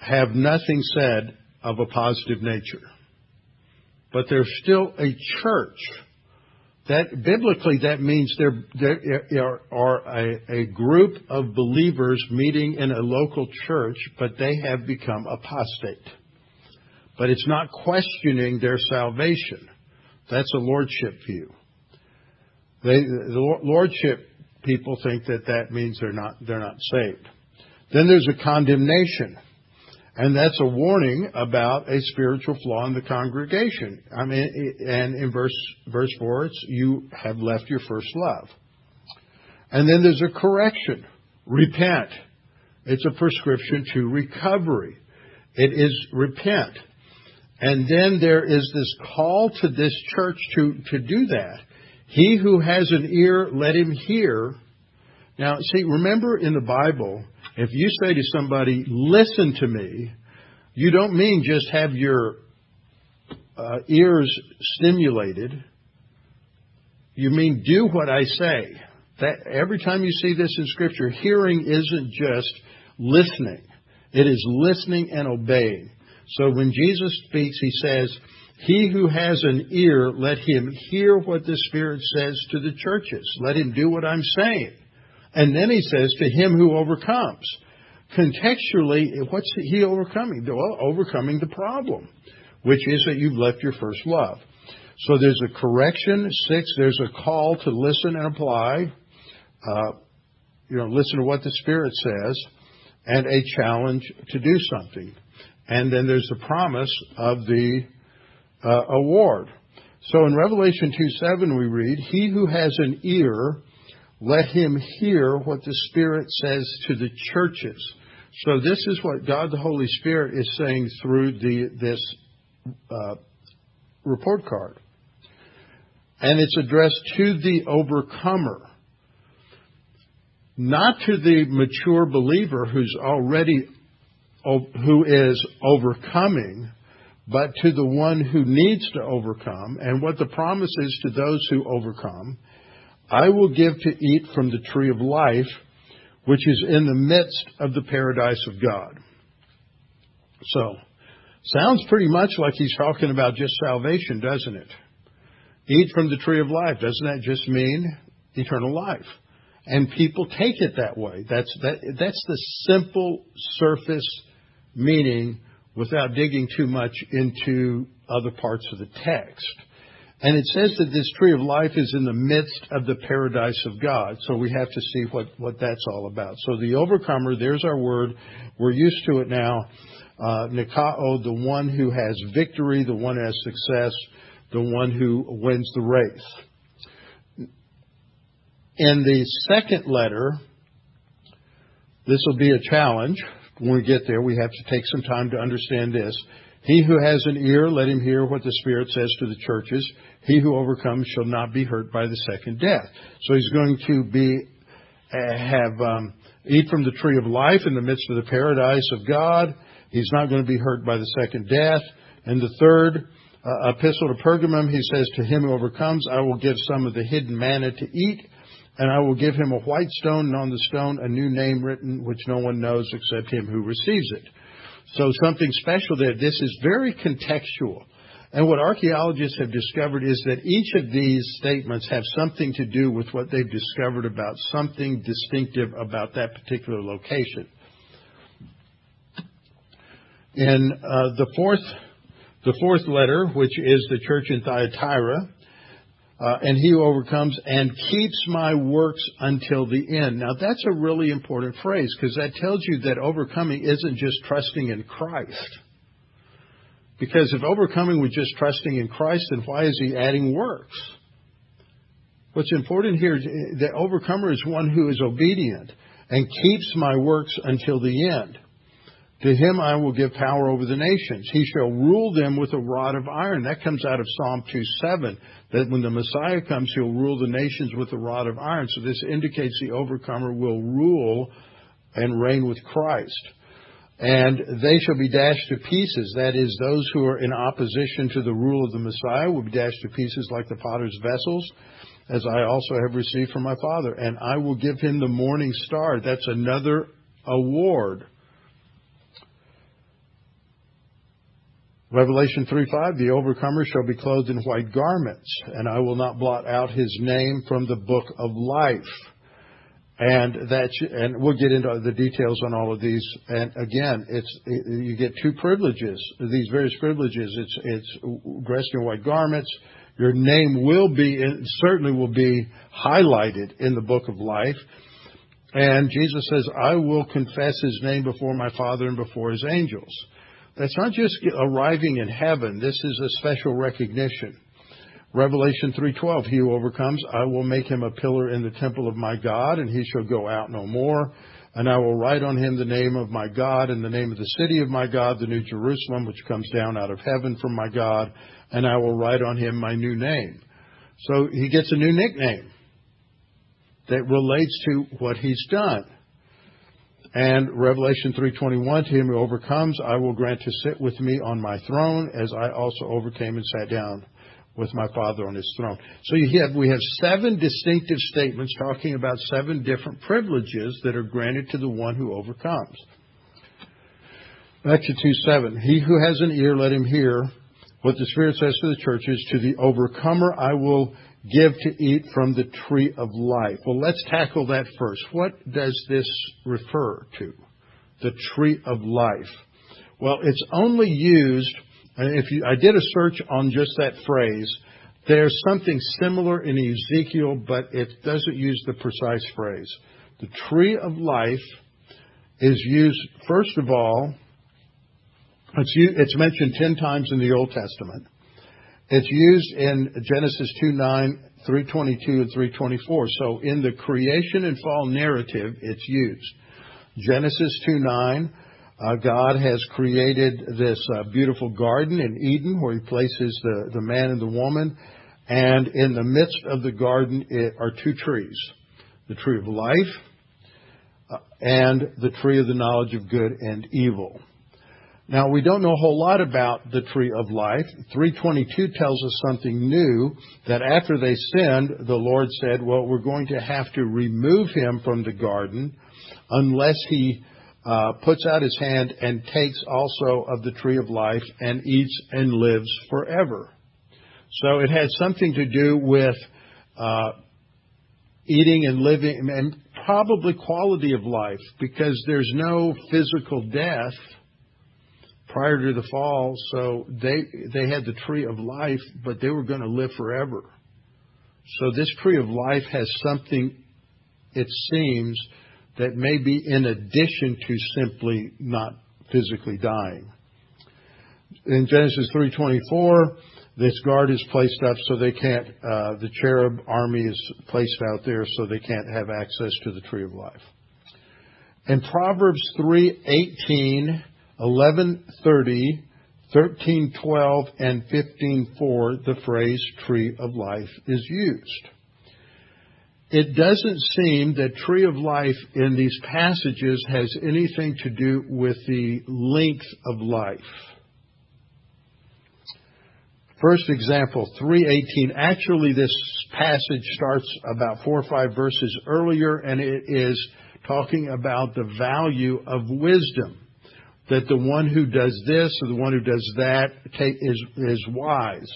have nothing said of a positive nature. But there's still a church biblically, that means there, are a, a group of believers meeting in a local church, but they have become apostate. but it's not questioning their salvation. That's a lordship view. They, the lordship people think that that means they're not they're not saved. Then there's a condemnation. And that's a warning about a spiritual flaw in the congregation. I mean, and in verse, verse 4, it's you have left your first love. And then there's a correction. Repent. It's a prescription to recovery. It is repent. And then there is this call to this church to, to do that. He who has an ear, let him hear. Now, see, remember in the Bible, if you say to somebody, listen to me, you don't mean just have your uh, ears stimulated. You mean do what I say. That every time you see this in scripture, hearing isn't just listening. It is listening and obeying. So when Jesus speaks, he says, he who has an ear, let him hear what the Spirit says to the churches. Let him do what I'm saying. And then he says, to him who overcomes. Contextually, what's he overcoming? Well, overcoming the problem, which is that you've left your first love. So there's a correction. Six, there's a call to listen and apply. Uh, you know, listen to what the Spirit says, and a challenge to do something. And then there's the promise of the uh, award. So in Revelation 2 7, we read, He who has an ear, let him hear what the Spirit says to the churches. So this is what God the Holy Spirit is saying through the, this uh, report card. And it's addressed to the overcomer, not to the mature believer who's already, who is overcoming, but to the one who needs to overcome. And what the promise is to those who overcome I will give to eat from the tree of life, which is in the midst of the paradise of God. So, sounds pretty much like he's talking about just salvation, doesn't it? Eat from the tree of life. Doesn't that just mean eternal life? And people take it that way. That's, that, that's the simple surface meaning without digging too much into other parts of the text. And it says that this tree of life is in the midst of the paradise of God. So we have to see what, what that's all about. So the overcomer, there's our word. We're used to it now. Uh, Nikao, the one who has victory, the one who has success, the one who wins the race. In the second letter, this will be a challenge. When we get there, we have to take some time to understand this. He who has an ear, let him hear what the Spirit says to the churches. He who overcomes shall not be hurt by the second death. So he's going to be have um, eat from the tree of life in the midst of the paradise of God. He's not going to be hurt by the second death. And the third uh, epistle to Pergamum, he says, "To him who overcomes, I will give some of the hidden manna to eat." And I will give him a white stone, and on the stone a new name written, which no one knows except him who receives it. So something special there. This is very contextual. And what archaeologists have discovered is that each of these statements have something to do with what they've discovered about something distinctive about that particular location. Uh, the fourth, the fourth letter, which is the church in Thyatira, uh, and he who overcomes and keeps my works until the end. Now that's a really important phrase because that tells you that overcoming isn't just trusting in Christ. Because if overcoming was just trusting in Christ, then why is he adding works? What's important here is eh, the overcomer is one who is obedient and keeps my works until the end. To him I will give power over the nations. He shall rule them with a rod of iron. That comes out of Psalm 2:7. That when the Messiah comes, he'll rule the nations with a rod of iron. So this indicates the overcomer will rule and reign with Christ. And they shall be dashed to pieces. That is, those who are in opposition to the rule of the Messiah will be dashed to pieces like the potter's vessels, as I also have received from my Father. And I will give him the morning star. That's another award Revelation 3:5 The overcomer shall be clothed in white garments, and I will not blot out his name from the book of life. And that, and we'll get into the details on all of these. And again, it's you get two privileges, these various privileges. It's it's dressed in white garments. Your name will be certainly will be highlighted in the book of life. And Jesus says, "I will confess His name before my Father and before His angels." That's not just arriving in heaven. This is a special recognition. Revelation 3:12 He who overcomes I will make him a pillar in the temple of my God and he shall go out no more and I will write on him the name of my God and the name of the city of my God the new Jerusalem which comes down out of heaven from my God and I will write on him my new name. So he gets a new nickname that relates to what he's done. And Revelation 3:21 to him who overcomes I will grant to sit with me on my throne as I also overcame and sat down with my Father on his throne. So you have, we have seven distinctive statements talking about seven different privileges that are granted to the one who overcomes. To 2 7. He who has an ear, let him hear what the Spirit says to the churches. To the overcomer, I will give to eat from the tree of life. Well, let's tackle that first. What does this refer to? The tree of life. Well, it's only used if you, I did a search on just that phrase. There's something similar in Ezekiel, but it doesn't use the precise phrase. The tree of life is used, first of all, it's, it's mentioned 10 times in the Old Testament. It's used in Genesis 2 9, 322, and 324. So in the creation and fall narrative, it's used. Genesis 2 9, uh, God has created this uh, beautiful garden in Eden where He places the, the man and the woman. And in the midst of the garden are two trees the tree of life uh, and the tree of the knowledge of good and evil. Now, we don't know a whole lot about the tree of life. 322 tells us something new that after they sinned, the Lord said, Well, we're going to have to remove him from the garden unless he uh, puts out his hand and takes also of the tree of life and eats and lives forever. So it had something to do with uh, eating and living and probably quality of life because there's no physical death prior to the fall. So they they had the tree of life, but they were going to live forever. So this tree of life has something, it seems, that may be in addition to simply not physically dying. In Genesis 3:24, this guard is placed up so they can't. Uh, the cherub army is placed out there so they can't have access to the tree of life. In Proverbs 3:18, 11:30, 13:12, and 15:4, the phrase "tree of life" is used it doesn't seem that tree of life in these passages has anything to do with the length of life. First example, 318. Actually, this passage starts about four or five verses earlier, and it is talking about the value of wisdom. That the one who does this or the one who does that is, is wise.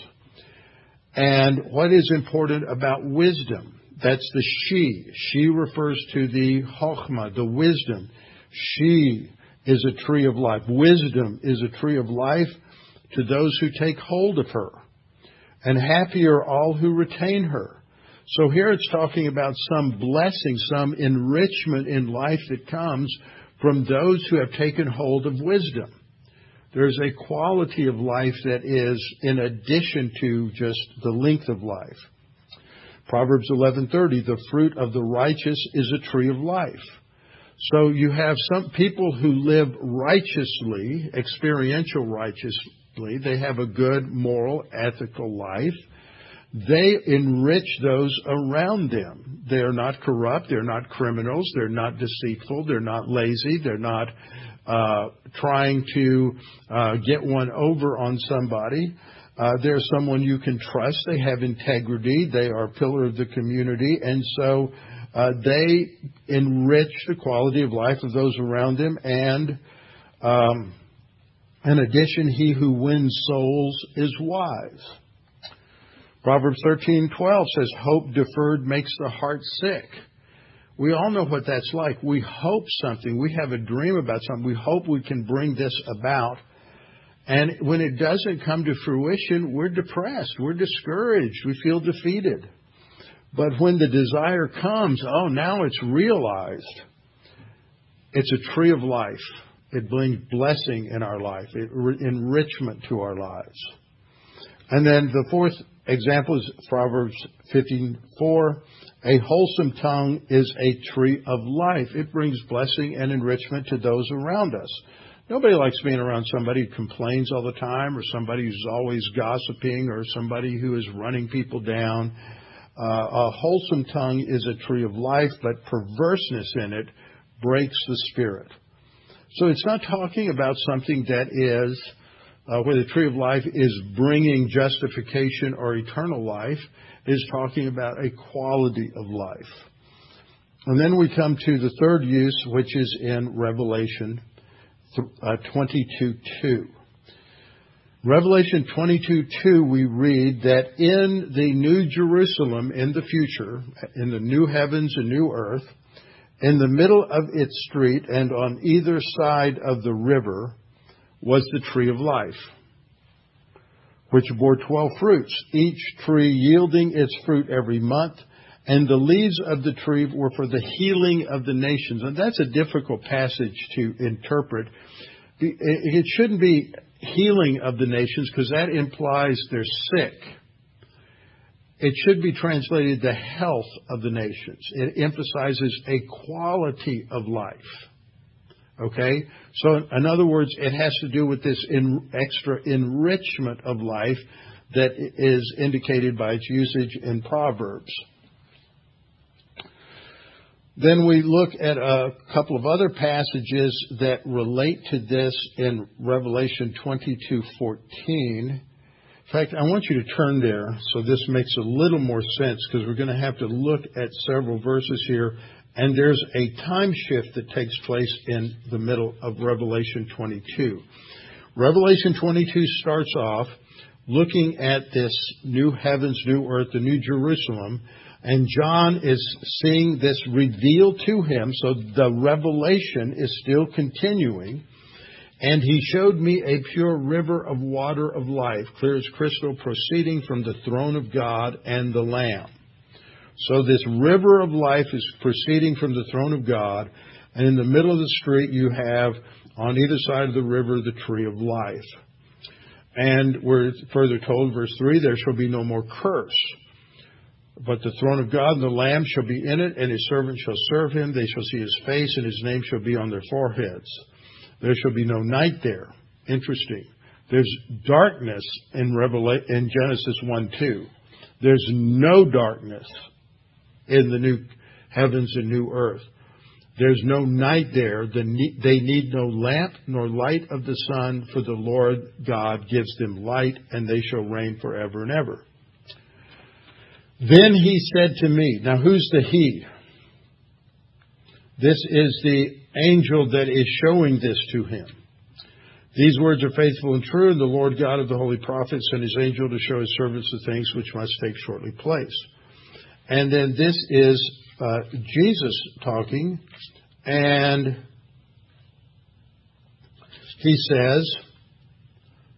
And what is important about wisdom? That's the she. She refers to the chokhmah, the wisdom. She is a tree of life. Wisdom is a tree of life to those who take hold of her. And happy are all who retain her. So here it's talking about some blessing, some enrichment in life that comes from those who have taken hold of wisdom. There's a quality of life that is in addition to just the length of life. Proverbs 11:30, the fruit of the righteous is a tree of life. So you have some people who live righteously, experiential righteously. They have a good moral, ethical life. They enrich those around them. They are not corrupt. They're not criminals. They're not deceitful. They're not lazy. They're not uh, trying to uh, get one over on somebody. Uh, they're someone you can trust. They have integrity. They are a pillar of the community. And so uh, they enrich the quality of life of those around them. And um, in addition, he who wins souls is wise. Proverbs 13:12 says, "Hope deferred makes the heart sick." We all know what that's like. We hope something. We have a dream about something. We hope we can bring this about. And when it doesn't come to fruition, we're depressed. We're discouraged. We feel defeated. But when the desire comes, oh, now it's realized. It's a tree of life. It brings blessing in our life, it, enrichment to our lives. And then the fourth example is Proverbs 15:4. A wholesome tongue is a tree of life. It brings blessing and enrichment to those around us. Nobody likes being around somebody who complains all the time, or somebody who's always gossiping, or somebody who is running people down. Uh, a wholesome tongue is a tree of life, but perverseness in it breaks the spirit. So it's not talking about something that is uh, where the tree of life is bringing justification or eternal life. It is talking about a quality of life. And then we come to the third use, which is in Revelation Uh, 22:2. Revelation 22:2, we read that in the New Jerusalem in the future, in the new heavens and new earth, in the middle of its street and on either side of the river was the tree of life, which bore twelve fruits, each tree yielding its fruit every month, and the leaves of the tree were for the healing of the nations. And that's a difficult passage to interpret. It shouldn't be healing of the nations because that implies they're sick. It should be translated the health of the nations. It emphasizes a quality of life. Okay? So, in other words, it has to do with this extra enrichment of life that is indicated by its usage in Proverbs. Then we look at a couple of other passages that relate to this in Revelation 22:14. In fact, I want you to turn there so this makes a little more sense because we're going to have to look at several verses here. And there's a time shift that takes place in the middle of Revelation 22. Revelation 22 starts off looking at this new heavens, new earth, the new Jerusalem, and John is seeing this revealed to him, so the revelation is still continuing. And he showed me a pure river of water of life, clear as crystal, proceeding from the throne of God and the Lamb. So this river of life is proceeding from the throne of God, and in the middle of the street you have on either side of the river the tree of life. And we're further told, verse 3, there shall be no more curse. But the throne of God and the Lamb shall be in it, and his servants shall serve him. They shall see his face, and his name shall be on their foreheads. There shall be no night there. Interesting. There's darkness in, Revela- in Genesis 1 2. There's no darkness in the new heavens and new earth. There's no night there. They need no lamp nor light of the sun, for the Lord God gives them light, and they shall reign forever and ever. Then he said to me, now who's the he? This is the angel that is showing this to him. These words are faithful and true, and the Lord God of the holy prophets sent his angel to show his servants the things which must take shortly place. And then this is uh, Jesus talking, and he says,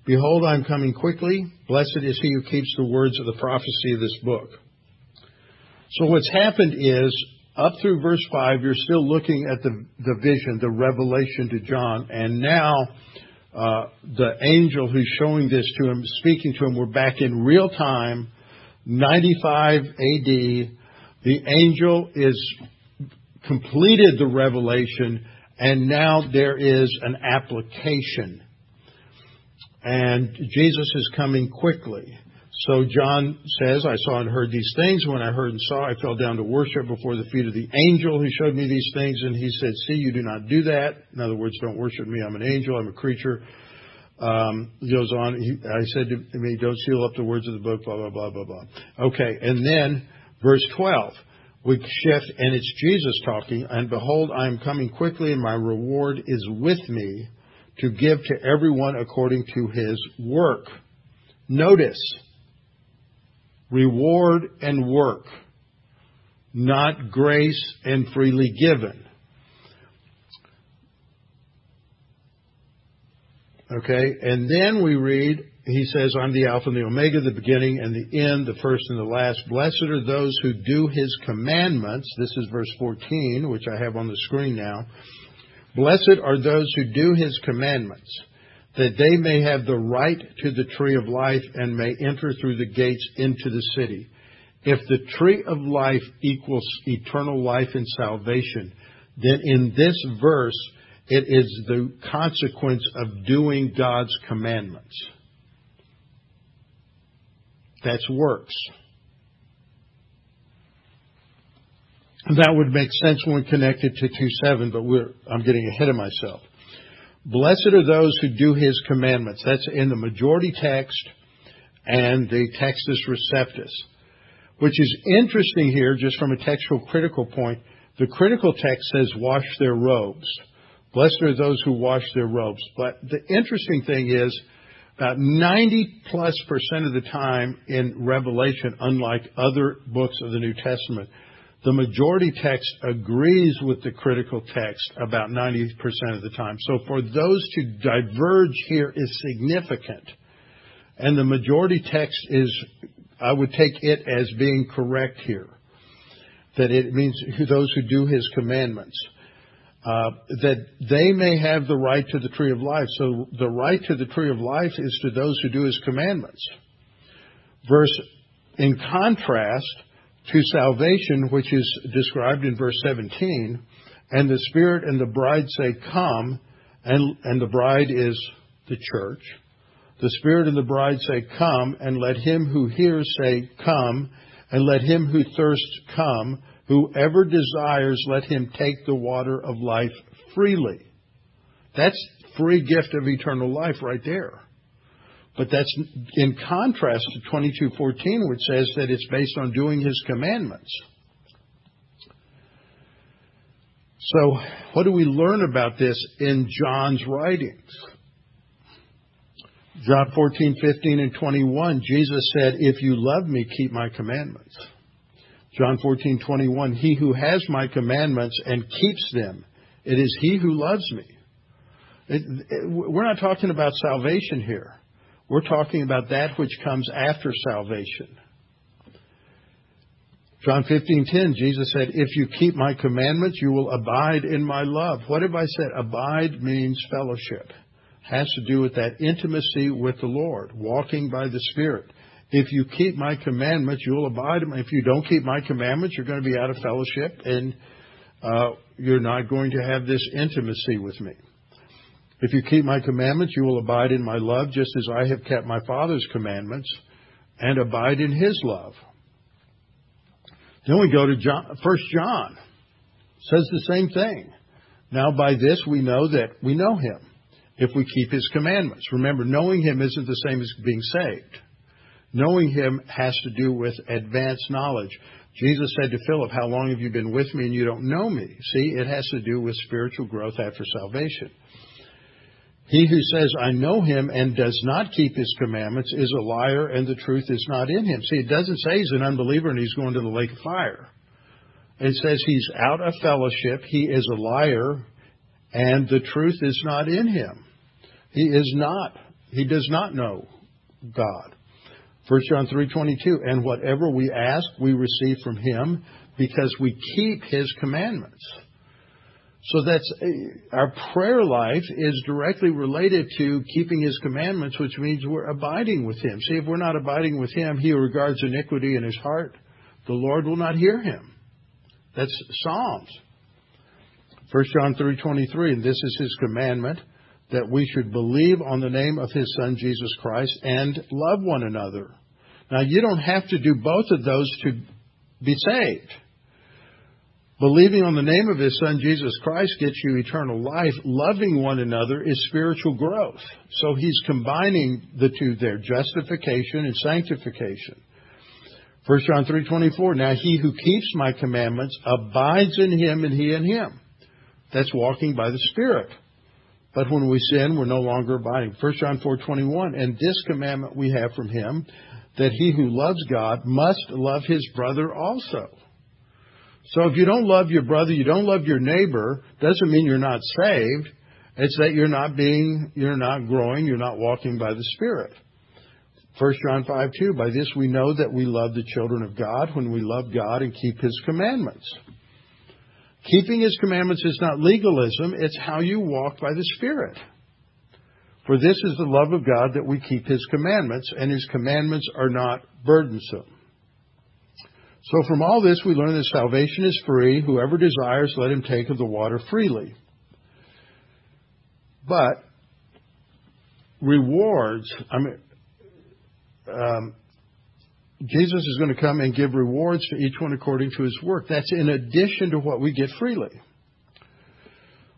Behold, I'm coming quickly. Blessed is he who keeps the words of the prophecy of this book. So what's happened is up through verse 5, you're still looking at the, vision, the revelation to John, and now uh, the angel who's showing this to him, speaking to him, we're back in real time, 95 AD. The angel is completed the revelation, and now there is an application. And Jesus is coming quickly. So John says, I saw and heard these things. When I heard and saw, I fell down to worship before the feet of the angel who showed me these things. And he said, See, you do not do that. In other words, don't worship me. I'm an angel. I'm a creature. Um, he goes on. He, I said to me, Don't seal up the words of the book, blah, blah, blah, blah, blah. Okay. And then verse 12. We shift, and it's Jesus talking. And behold, I am coming quickly, and my reward is with me to give to everyone according to his work. Notice, reward and work. not grace and freely given. Okay, and then we read, he says, I'm the Alpha and the Omega, the beginning and the end, the first and the last. Blessed are those who do his commandments. This is verse 14, which I have on the screen now. Blessed are those who do his commandments, that they may have the right to the tree of life and may enter through the gates into the city. If the tree of life equals eternal life and salvation, then in this verse, it is the consequence of doing God's commandments. That's works. That would make sense when connected to 2.7, but I'm getting ahead of myself. Blessed are those who do his commandments. That's in the majority text and the Textus Receptus. Which is interesting here, just from a textual critical point. The critical text says, wash their robes. Blessed are those who wash their robes. But the interesting thing is, about 90 plus percent of the time in Revelation, unlike other books of the New Testament, the majority text agrees with the critical text about 90% of the time. So for those to diverge here is significant. And the majority text is, I would take it as being correct here. That it means those who do his commandments. Uh, that they may have the right to the tree of life. So the right to the tree of life is to those who do his commandments. Verse, in contrast to salvation, which is described in verse 17, and the Spirit and the bride say, Come, and, and the bride is the church. The Spirit and the bride say, Come, and let him who hears say, Come, and let him who thirsts come. Whoever desires, let him take the water of life freely. That's free gift of eternal life right there. But that's in contrast to 22:14, which says that it's based on doing His commandments. So, what do we learn about this in John's writings? John 14, 15, and 21, Jesus said, If you love me, keep my commandments. John 14, 21, He who has my commandments and keeps them, it is he who loves me. It, it, we're not talking about salvation here. We're talking about that which comes after salvation. John 15:10 Jesus said, "If you keep my commandments, you will abide in my love." What have I said? Abide means fellowship. Has to do with that intimacy with the Lord, walking by the Spirit. If you keep my commandments, you'll abide. If you don't keep my commandments, you're going to be out of fellowship and uh, you're not going to have this intimacy with me. If you keep my commandments, you will abide in my love, just as I have kept my Father's commandments and abide in his love. Then we go to John, 1 John. It Says the same thing. Now by this we know that we know him if we keep his commandments. Remember, knowing him isn't the same as being saved. Knowing him has to do with advanced knowledge. Jesus said to Philip, How long have you been with me and you don't know me? See, it has to do with spiritual growth after salvation. He who says, I know him and does not keep his commandments is a liar and the truth is not in him. See, it doesn't say he's an unbeliever and he's going to the lake of fire. It says he's out of fellowship, he is a liar, and the truth is not in him. He is not, he does not know God. 1 John 3:22 and whatever we ask we receive from him because we keep his commandments. So that's eh, our prayer life is directly related to keeping His commandments, which means we're abiding with Him. See, if we're not abiding with Him, He regards iniquity in His heart. The Lord will not hear him. That's Psalms. 1 John 3:23, and this is His commandment that we should believe on the name of His Son Jesus Christ and love one another. Now, you don't have to do both of those to be saved. Believing on the name of His Son Jesus Christ gets you eternal life. Loving one another is spiritual growth. So He's combining the two there, justification and sanctification. 1 John 3.24, Now he who keeps my commandments abides in him and he in him. That's walking by the Spirit. But when we sin, we're no longer abiding. 1 John 4.21, And this commandment we have from him, that he who loves God must love his brother also. So if you don't love your brother, you don't love your neighbor, doesn't mean you're not saved. It's that you're not being, you're not growing, you're not walking by the Spirit. 1 John 5 2, by this we know that we love the children of God when we love God and keep His commandments. Keeping His commandments is not legalism, it's how you walk by the Spirit. For this is the love of God that we keep His commandments, and His commandments are not burdensome. So from all this we learn that salvation is free. Whoever desires, let him take of the water freely. But rewards, I mean, um, Jesus is going to come and give rewards to each one according to his work. That's in addition to what we get freely.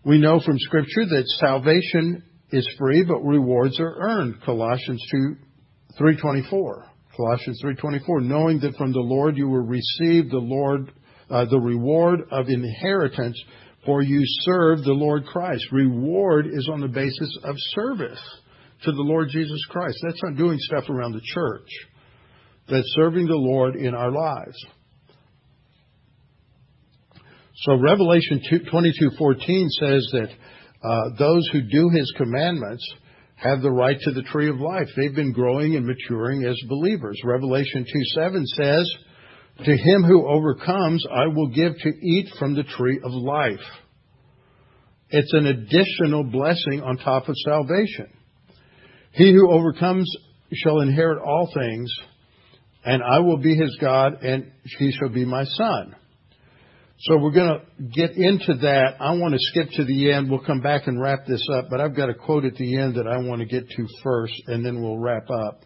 We know from Scripture that salvation is free, but rewards are earned. Colossians 2, 324. Colossians 3:24, knowing that from the Lord you will receive the Lord uh, the reward of inheritance, for you serve the Lord Christ. Reward is on the basis of service to the Lord Jesus Christ. That's not doing stuff around the church. That's serving the Lord in our lives. So Revelation 22:14 says that uh, those who do His commandments have the right to the tree of life. They've been growing and maturing as believers. Revelation 2 7 says, To him who overcomes, I will give to eat from the tree of life. It's an additional blessing on top of salvation. He who overcomes shall inherit all things, and I will be his God, and he shall be my son. So we're going to get into that. I want to skip to the end. We'll come back and wrap this up, but I've got a quote at the end that I want to get to first, and then we'll wrap up.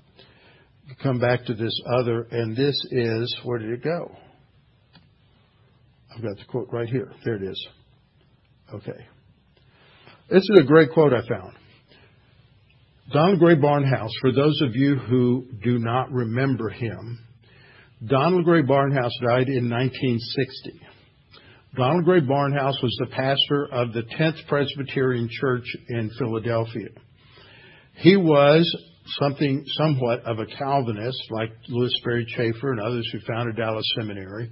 Come back to this other, and this is, where did it go? I've got the quote right here. There it is. Okay. This is a great quote I found. Donald Grey Barnhouse, for those of you who do not remember him, Donald Grey Barnhouse died in 1960. Donald Grey Barnhouse was the pastor of the 10th Presbyterian Church in Philadelphia. He was something somewhat of a Calvinist, like Lewis Sperry Chafer and others who founded Dallas Seminary.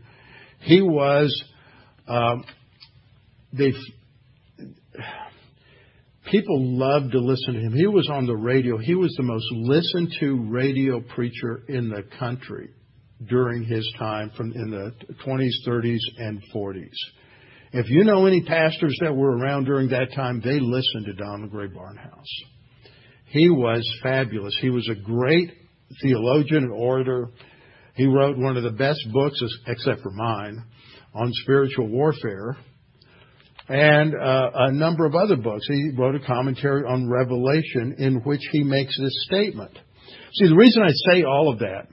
He was um, they people loved to listen to him. He was on the radio. He was the most listened to radio preacher in the country during his time from in the 20s, 30s, and 40s. If you know any pastors that were around during that time, they listened to Donald Grey Barnhouse. He was fabulous. He was a great theologian and orator. He wrote one of the best books, except for mine, on spiritual warfare and uh, a number of other books. He wrote a commentary on Revelation in which he makes this statement. See, the reason I say all of that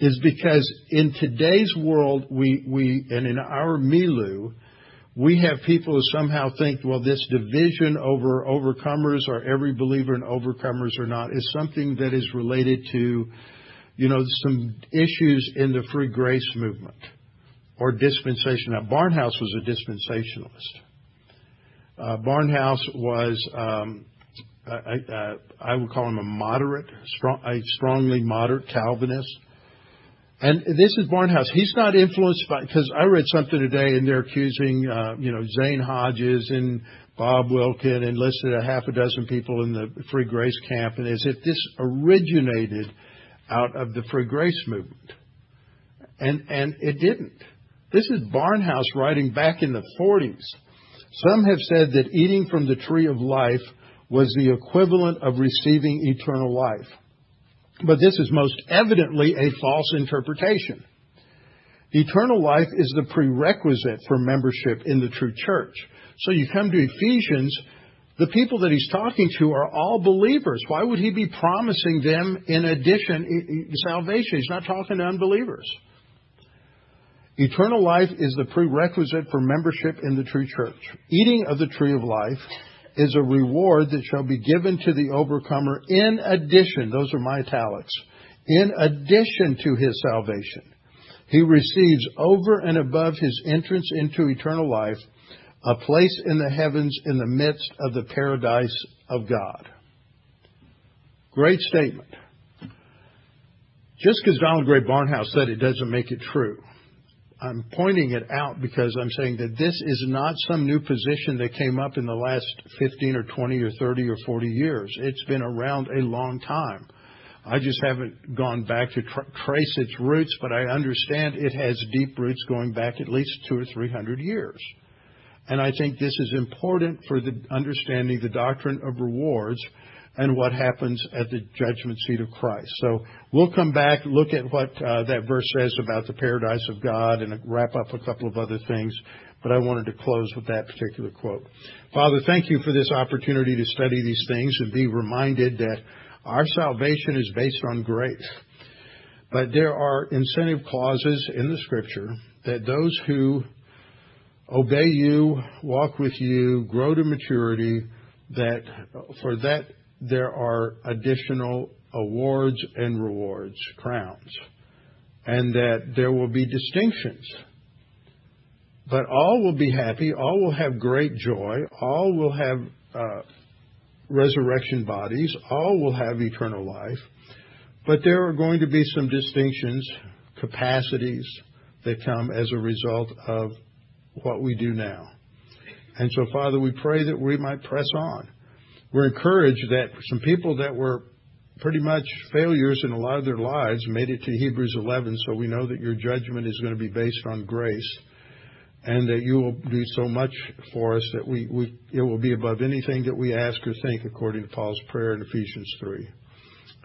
is because in today's world, we, we and in our milieu, we have people who somehow think, well, this division over overcomers or every believer in overcomers or not is something that is related to, you know, some issues in the free grace movement or dispensation. Now, Barnhouse was a dispensationalist. Uh, Barnhouse was, um, I, I, I would call him a moderate, strong, a strongly moderate Calvinist. And this is Barnhouse. He's not influenced by, because I read something today and they're accusing, uh, you know, Zane Hodges and Bob Wilkin and listed a half a dozen people in the free grace camp and as if this originated out of the free grace movement. And, and it didn't. This is Barnhouse writing back in the 40s. Some have said that eating from the tree of life was the equivalent of receiving eternal life. But this is most evidently a false interpretation. Eternal life is the prerequisite for membership in the true church. So you come to Ephesians, the people that he's talking to are all believers. Why would he be promising them in addition salvation? He's not talking to unbelievers. Eternal life is the prerequisite for membership in the true church. Eating of the tree of life is a reward that shall be given to the overcomer in addition, those are my italics, in addition to his salvation. He receives over and above his entrance into eternal life a place in the heavens in the midst of the paradise of God. Great statement. Just because Donald Grey Barnhouse said it doesn't make it true. I'm pointing it out because I'm saying that this is not some new position that came up in the last 15 or 20 or 30 or 40 years. It's been around a long time. I just haven't gone back to trace its roots, but I understand it has deep roots going back at least two or 300 years. And I think this is important for understanding the doctrine of rewards and what happens at the judgment seat of Christ. So we'll come back, look at what uh, that verse says about the paradise of God, and wrap up a couple of other things. But I wanted to close with that particular quote. Father, thank you for this opportunity to study these things and be reminded that our salvation is based on grace. But there are incentive clauses in the scripture that those who obey you, walk with you, grow to maturity, that for that there are additional awards and rewards, crowns, and that there will be distinctions. But all will be happy, all will have great joy, all will have uh, resurrection bodies, all will have eternal life. But there are going to be some distinctions, capacities that come as a result of what we do now. And so, Father, we pray that we might press on we're encouraged that some people that were pretty much failures in a lot of their lives made it to Hebrews 11. So we know that your judgment is going to be based on grace and that you will do so much for us that we, we, it will be above anything that we ask or think according to Paul's prayer in Ephesians 3.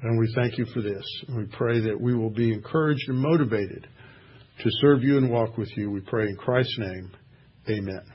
And we thank you for this. And we pray that we will be encouraged and motivated to serve you and walk with you. We pray in Christ's name. Amen.